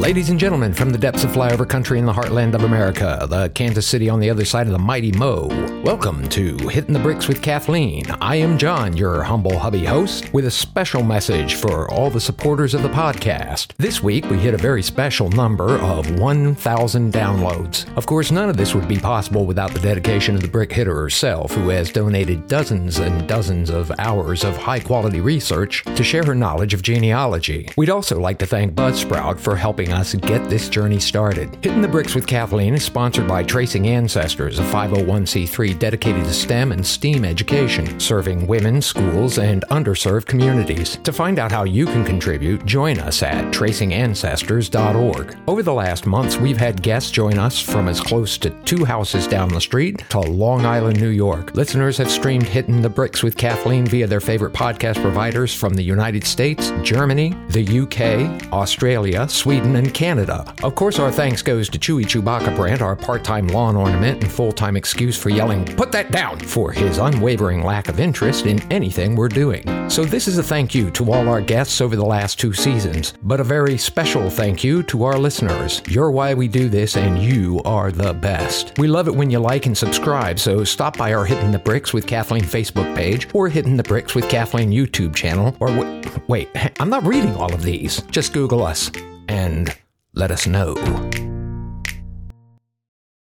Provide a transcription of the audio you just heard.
Ladies and gentlemen, from the depths of flyover country in the heartland of America, the Kansas City on the other side of the mighty Mo, welcome to Hitting the Bricks with Kathleen. I am John, your humble hubby host, with a special message for all the supporters of the podcast. This week, we hit a very special number of 1,000 downloads. Of course, none of this would be possible without the dedication of the brick hitter herself, who has donated dozens and dozens of hours of high quality research to share her knowledge of genealogy. We'd also like to thank Buzzsprout for helping us get this journey started. Hitting the Bricks with Kathleen is sponsored by Tracing Ancestors, a 501c3 dedicated to STEM and STEAM education, serving women, schools, and underserved communities. To find out how you can contribute, join us at tracingancestors.org. Over the last months, we've had guests join us from as close to two houses down the street to Long Island, New York. Listeners have streamed Hitting the Bricks with Kathleen via their favorite podcast providers from the United States, Germany, the UK, Australia, Sweden, and Canada. Of course, our thanks goes to Chewey Chewbacca Brandt, our part-time lawn ornament and full-time excuse for yelling, put that down, for his unwavering lack of interest in anything we're doing. So this is a thank you to all our guests over the last two seasons, but a very special thank you to our listeners. You're why we do this, and you are the best. We love it when you like and subscribe, so stop by our Hitting the Bricks with Kathleen Facebook page or Hitting the Bricks with Kathleen YouTube channel, or w- wait, I'm not reading all of these. Just Google us and let us know.